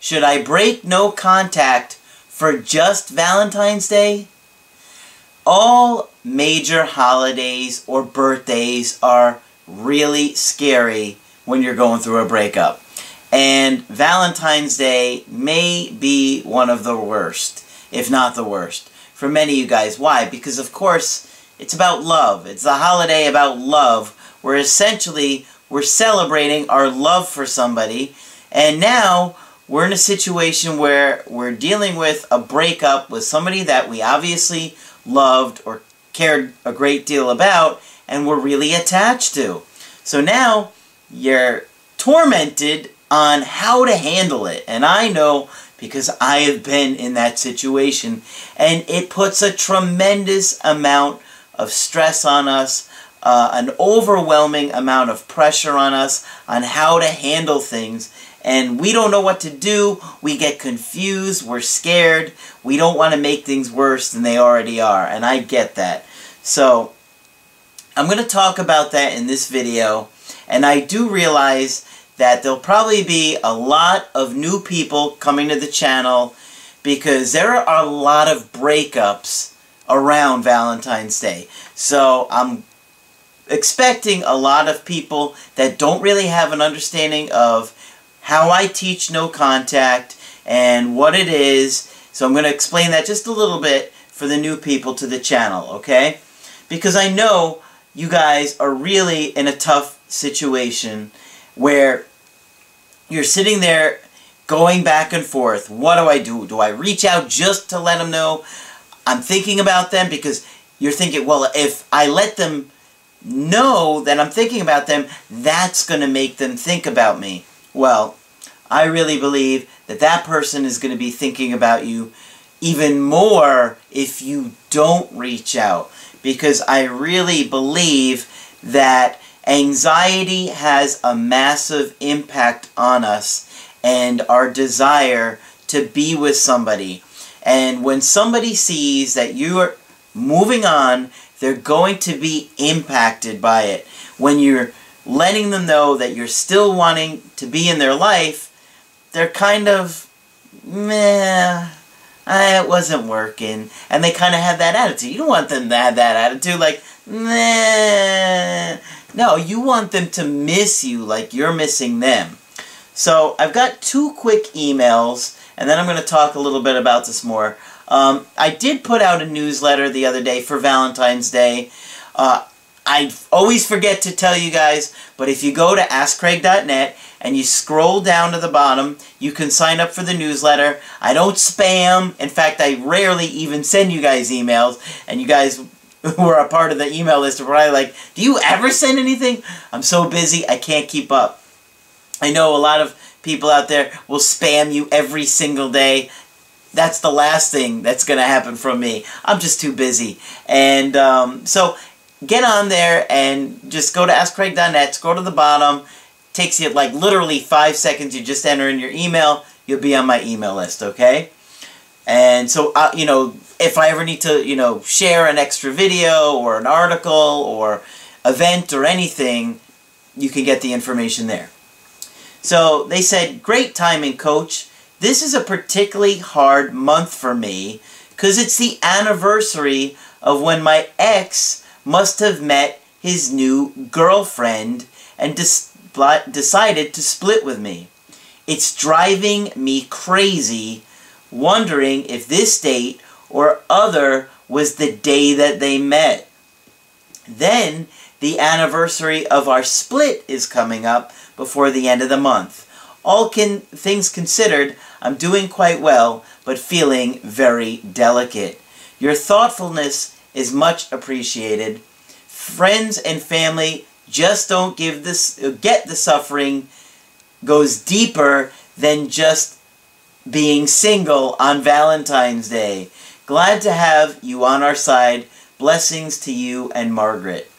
should I break no contact for just Valentine's Day? All major holidays or birthdays are really scary when you're going through a breakup. And Valentine's Day may be one of the worst, if not the worst, for many of you guys. Why? Because, of course, it's about love. It's a holiday about love, where essentially we're celebrating our love for somebody. And now we're in a situation where we're dealing with a breakup with somebody that we obviously loved or cared a great deal about and we're really attached to. So now you're tormented on how to handle it. And I know because I have been in that situation and it puts a tremendous amount of stress on us, uh, an overwhelming amount of pressure on us on how to handle things and we don't know what to do. We get confused. We're scared. We don't want to make things worse than they already are. And I get that. So, I'm going to talk about that in this video. And I do realize that there'll probably be a lot of new people coming to the channel because there are a lot of breakups around Valentine's Day. So, I'm expecting a lot of people that don't really have an understanding of how I teach no contact and what it is. So I'm going to explain that just a little bit for the new people to the channel, okay? Because I know you guys are really in a tough situation where you're sitting there going back and forth. What do I do? Do I reach out just to let them know I'm thinking about them? Because you're thinking, well, if I let them know that I'm thinking about them, that's going to make them think about me. Well, I really believe that that person is going to be thinking about you even more if you don't reach out. Because I really believe that anxiety has a massive impact on us and our desire to be with somebody. And when somebody sees that you are moving on, they're going to be impacted by it. When you're letting them know that you're still wanting to be in their life, they're kind of meh. it wasn't working, and they kind of have that attitude. You don't want them to have that attitude, like meh. No, you want them to miss you like you're missing them. So I've got two quick emails, and then I'm going to talk a little bit about this more. Um, I did put out a newsletter the other day for Valentine's Day. Uh, I always forget to tell you guys, but if you go to AskCraig.net and you scroll down to the bottom, you can sign up for the newsletter. I don't spam. In fact, I rarely even send you guys emails, and you guys who are a part of the email list are probably like, do you ever send anything? I'm so busy, I can't keep up. I know a lot of people out there will spam you every single day. That's the last thing that's going to happen from me. I'm just too busy. And um, so get on there and just go to AskCraig.net, scroll to the bottom. Takes you like literally five seconds. You just enter in your email. You'll be on my email list, okay? And so, uh, you know, if I ever need to, you know, share an extra video or an article or event or anything, you can get the information there. So they said, great timing, coach. This is a particularly hard month for me because it's the anniversary of when my ex must have met his new girlfriend and decided to split with me. It's driving me crazy, wondering if this date or other was the day that they met. Then, the anniversary of our split is coming up before the end of the month. All can, things considered, I'm doing quite well, but feeling very delicate. Your thoughtfulness is much appreciated. Friends and family just don't give this uh, get the suffering goes deeper than just being single on Valentine's Day. Glad to have you on our side. Blessings to you and Margaret.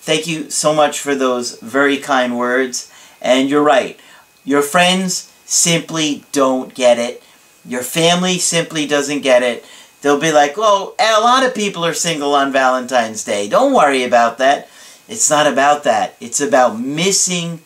Thank you so much for those very kind words. And you're right. Your friends simply don't get it. Your family simply doesn't get it. They'll be like, oh, a lot of people are single on Valentine's Day. Don't worry about that. It's not about that. It's about missing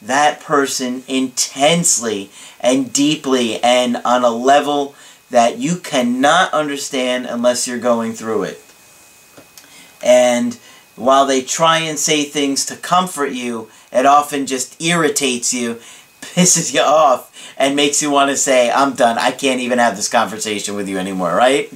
that person intensely and deeply and on a level that you cannot understand unless you're going through it. And while they try and say things to comfort you, it often just irritates you, pisses you off, and makes you want to say, I'm done. I can't even have this conversation with you anymore, right?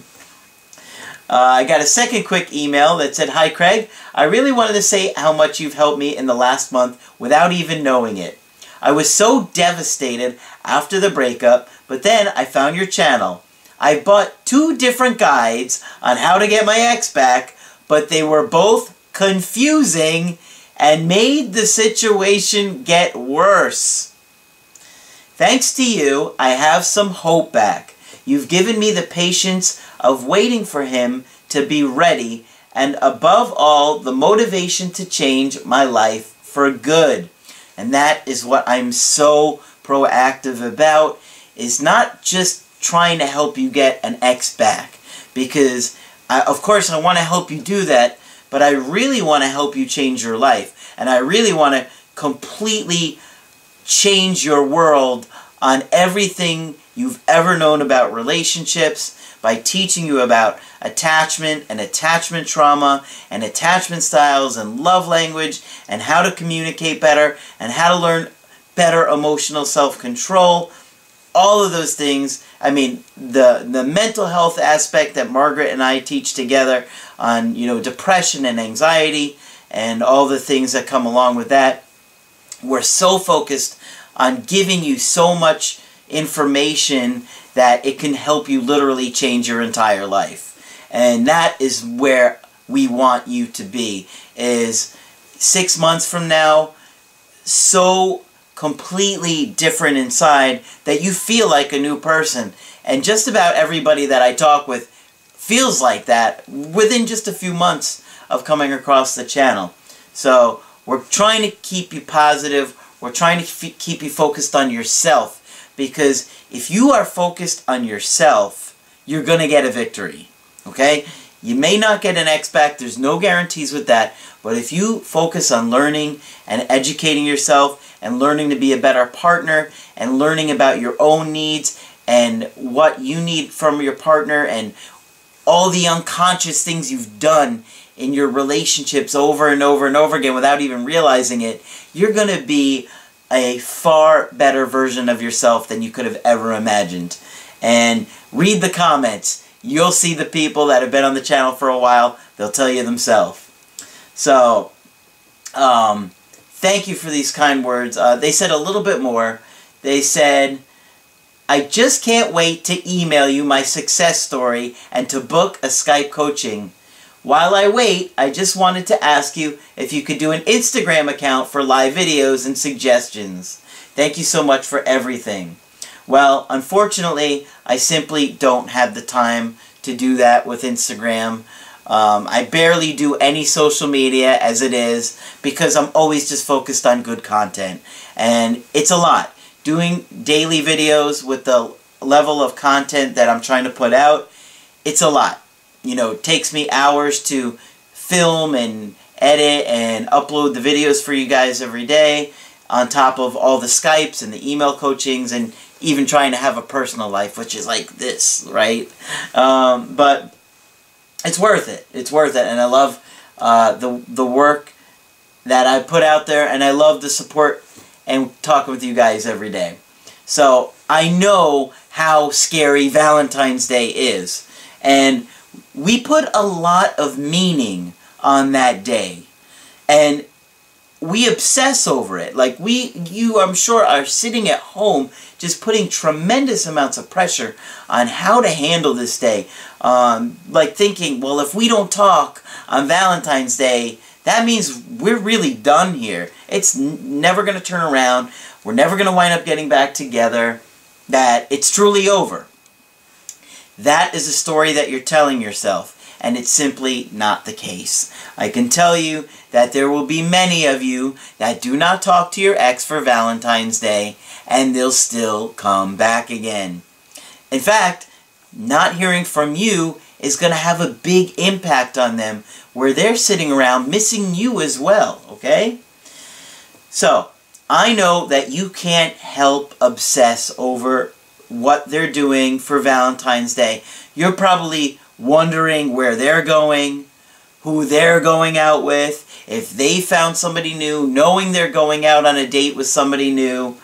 Uh, I got a second quick email that said, Hi Craig, I really wanted to say how much you've helped me in the last month without even knowing it. I was so devastated after the breakup, but then I found your channel. I bought two different guides on how to get my ex back, but they were both confusing and made the situation get worse. Thanks to you, I have some hope back. You've given me the patience of waiting for him to be ready, and above all, the motivation to change my life for good. And that is what I'm so proactive about, is not just trying to help you get an ex back. Because, I, of course, I want to help you do that, but I really want to help you change your life. And I really want to completely change your world on everything you've ever known about relationships by teaching you about attachment and attachment trauma and attachment styles and love language and how to communicate better and how to learn better emotional self-control. All of those things i mean the the mental health aspect that margaret and i teach together on you know depression and anxiety and all the things that come along with that we're so focused on giving you so much information that it can help you literally change your entire life. And that is where we want you to be is 6 months from now so completely different inside that you feel like a new person. And just about everybody that I talk with feels like that within just a few months of coming across the channel. So, we're trying to keep you positive we're trying to keep you focused on yourself because if you are focused on yourself, you're going to get a victory. Okay? You may not get an X back, there's no guarantees with that, but if you focus on learning and educating yourself and learning to be a better partner and learning about your own needs and what you need from your partner and all the unconscious things you've done in your relationships over and over and over again without even realizing it, you're going to be a far better version of yourself than you could have ever imagined. And read the comments. You'll see the people that have been on the channel for a while. They'll tell you themselves. So, um, thank you for these kind words. Uh, they said a little bit more. They said, I just can't wait to email you my success story and to book a Skype coaching. While I wait, I just wanted to ask you if you could do an Instagram account for live videos and suggestions. Thank you so much for everything. Well, unfortunately, I simply don't have the time to do that with Instagram. Um, I barely do any social media as it is because I'm always just focused on good content. And it's a lot. Doing daily videos with the level of content that I'm trying to put out, it's a lot you know, takes me hours to film and edit and upload the videos for you guys every day on top of all the Skypes and the email coachings and even trying to have a personal life, which is like this, right? Um, but it's worth it. It's worth it, and I love uh, the the work that I put out there, and I love the support and talking with you guys every day. So I know how scary Valentine's Day is, and we put a lot of meaning on that day. And we obsess over it. Like we, you, I'm sure, are sitting at home just putting tremendous amounts of pressure on how to handle this day. Um, like thinking, well, if we don't talk on Valentine's Day, that means we're really done here. It's never going to turn around. We're never going to wind up getting back together. that it's truly over. That is a story that you're telling yourself, and it's simply not the case. I can tell you that there will be many of you that do not talk to your ex for Valentine's Day, and they'll still come back again. In fact, not hearing from you is going to have a big impact on them where they're sitting around missing you as well, okay? So, I know that you can't help obsess over what they're doing for Valentine's Day. You're probably wondering where they're going, who they're going out with, if they found somebody new, knowing they're going out on a date with somebody new.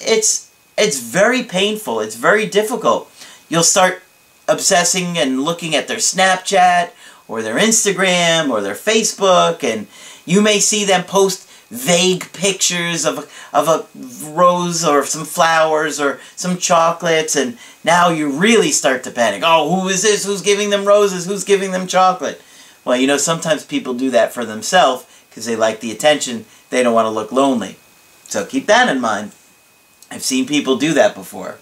It's it's very painful. It's very difficult. You'll start obsessing and looking at their Snapchat or their Instagram or their Facebook and you may see them post vague pictures of, of a rose or some flowers or some chocolates and now you really start to panic. Oh, who is this? Who's giving them roses? Who's giving them chocolate? Well, you know, sometimes people do that for themselves because they like the attention. They don't want to look lonely. So keep that in mind. I've seen people do that before.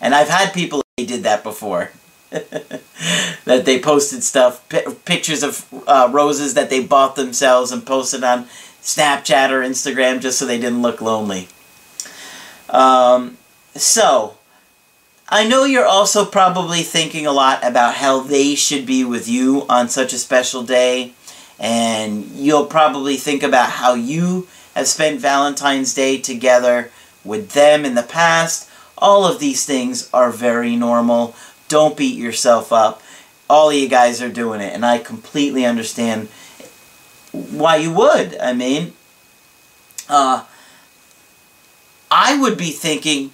And I've had people that did that before. that they posted stuff, pictures of uh, roses that they bought themselves and posted on Snapchat or Instagram just so they didn't look lonely. Um, so, I know you're also probably thinking a lot about how they should be with you on such a special day, and you'll probably think about how you have spent Valentine's Day together with them in the past. All of these things are very normal. Don't beat yourself up. All of you guys are doing it, and I completely understand why you would. I mean, uh, I would be thinking,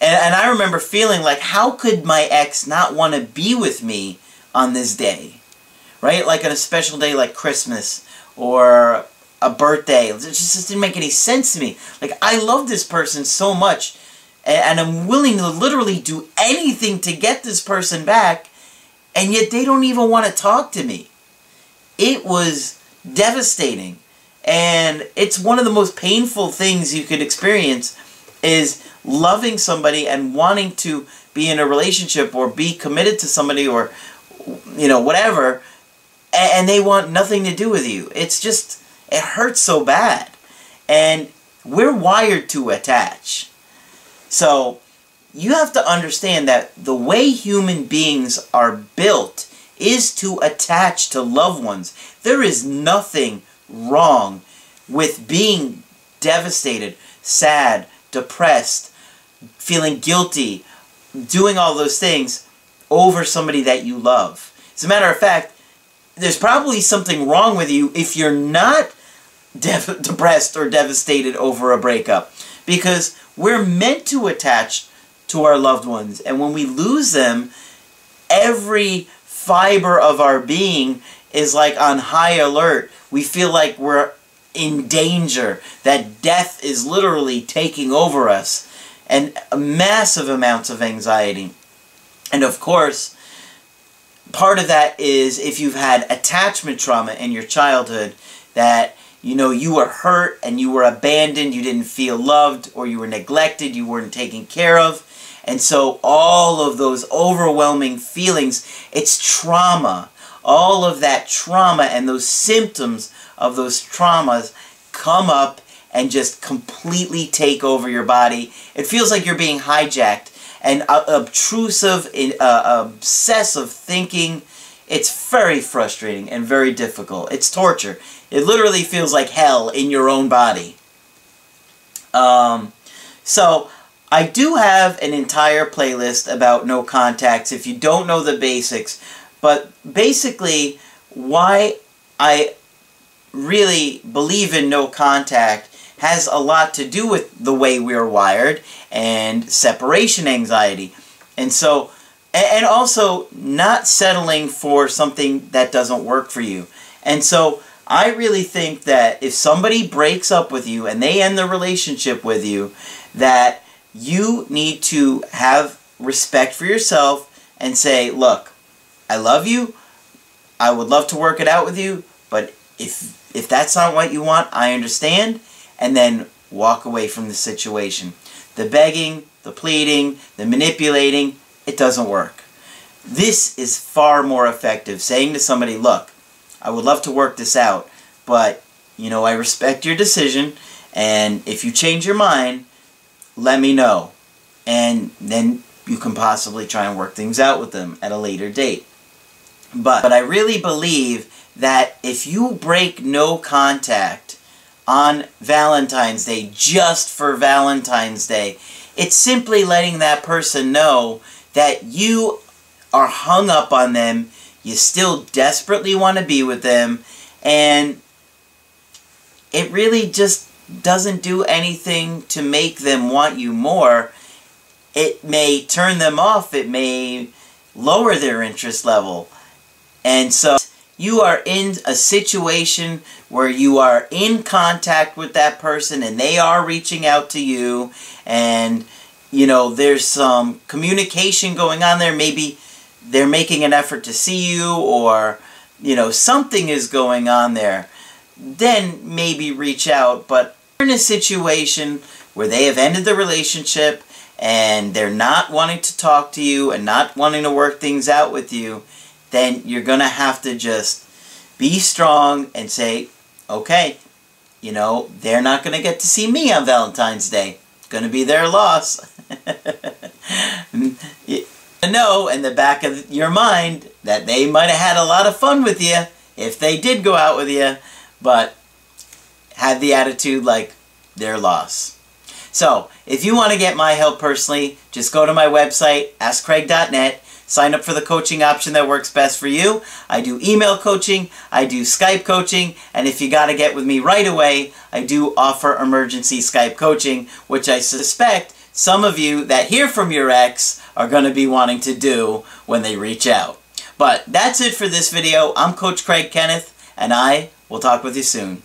and, and I remember feeling like, how could my ex not want to be with me on this day? Right? Like on a special day like Christmas or a birthday. It just, just didn't make any sense to me. Like, I love this person so much, and, I'm willing to literally do anything to get this person back, and yet they don't even want to talk to me. It was devastating. And it's one of the most painful things you could experience is loving somebody and wanting to be in a relationship or be committed to somebody or you know whatever and they want nothing to do with you. It's just it hurts so bad. And we're wired to attach. So you have to understand that the way human beings are built is to attach to loved ones. There is nothing wrong with being devastated, sad, depressed, feeling guilty, doing all those things over somebody that you love. As a matter of fact, there's probably something wrong with you if you're not depressed or devastated over a breakup. Because we're meant to attach to our loved ones. And when we lose them, every fiber of our being is like on high alert. We feel like we're in danger, that death is literally taking over us, and massive amounts of anxiety. And of course, part of that is if you've had attachment trauma in your childhood, that you know you were hurt and you were abandoned, you didn't feel loved, or you were neglected, you weren't taken care of and so all of those overwhelming feelings, it's trauma. All of that trauma and those symptoms of those traumas come up and just completely take over your body. It feels like you're being hijacked and obtrusive, uh, obsessive thinking. It's very frustrating and very difficult. It's torture. It literally feels like hell in your own body. Um, so I do have an entire playlist about no contacts if you don't know the basics, but basically why I really believe in no contact has a lot to do with the way we're wired and separation anxiety. And so, and also not settling for something that doesn't work for you. And so, I really think that if somebody breaks up with you and they end the relationship with you, that you need to have respect for yourself and say, look, I love you. I would love to work it out with you, but if if that's not what you want, I understand, and then walk away from the situation. The begging, the pleading, the manipulating, it doesn't work. This is far more effective. Saying to somebody, look, I would love to work this out, but, you know, I respect your decision, and if you change your mind, let me know. And then you can possibly try and work things out with them at a later date. But, but I really believe that if you break no contact on Valentine's Day, just for Valentine's Day, it's simply letting that person know that you are hung up on them, you still desperately want to be with them, and it really just doesn't do anything to make them want you more. It may turn them off, it may lower their interest level. And so you are in a situation where you are in contact with that person and they are reaching out to you and you know there's some communication going on there maybe they're making an effort to see you or you know something is going on there then maybe reach out but in a situation where they have ended the relationship and they're not wanting to talk to you and not wanting to work things out with you then you're going to have to just be strong and say, okay, you know, they're not going to get to see me on Valentine's Day. It's going to be their loss. know in the back of your mind that they might have had a lot of fun with you if they did go out with you, but had the attitude like their loss. So, if you want to get my help personally, just go to my website, askcraig.net, Sign up for the coaching option that works best for you. I do email coaching, I do Skype coaching, and if you got to get with me right away, I do offer emergency Skype coaching, which I suspect some of you that hear from your ex are going to be wanting to do when they reach out. But that's it for this video. I'm Coach Craig Kenneth, and I will talk with you soon.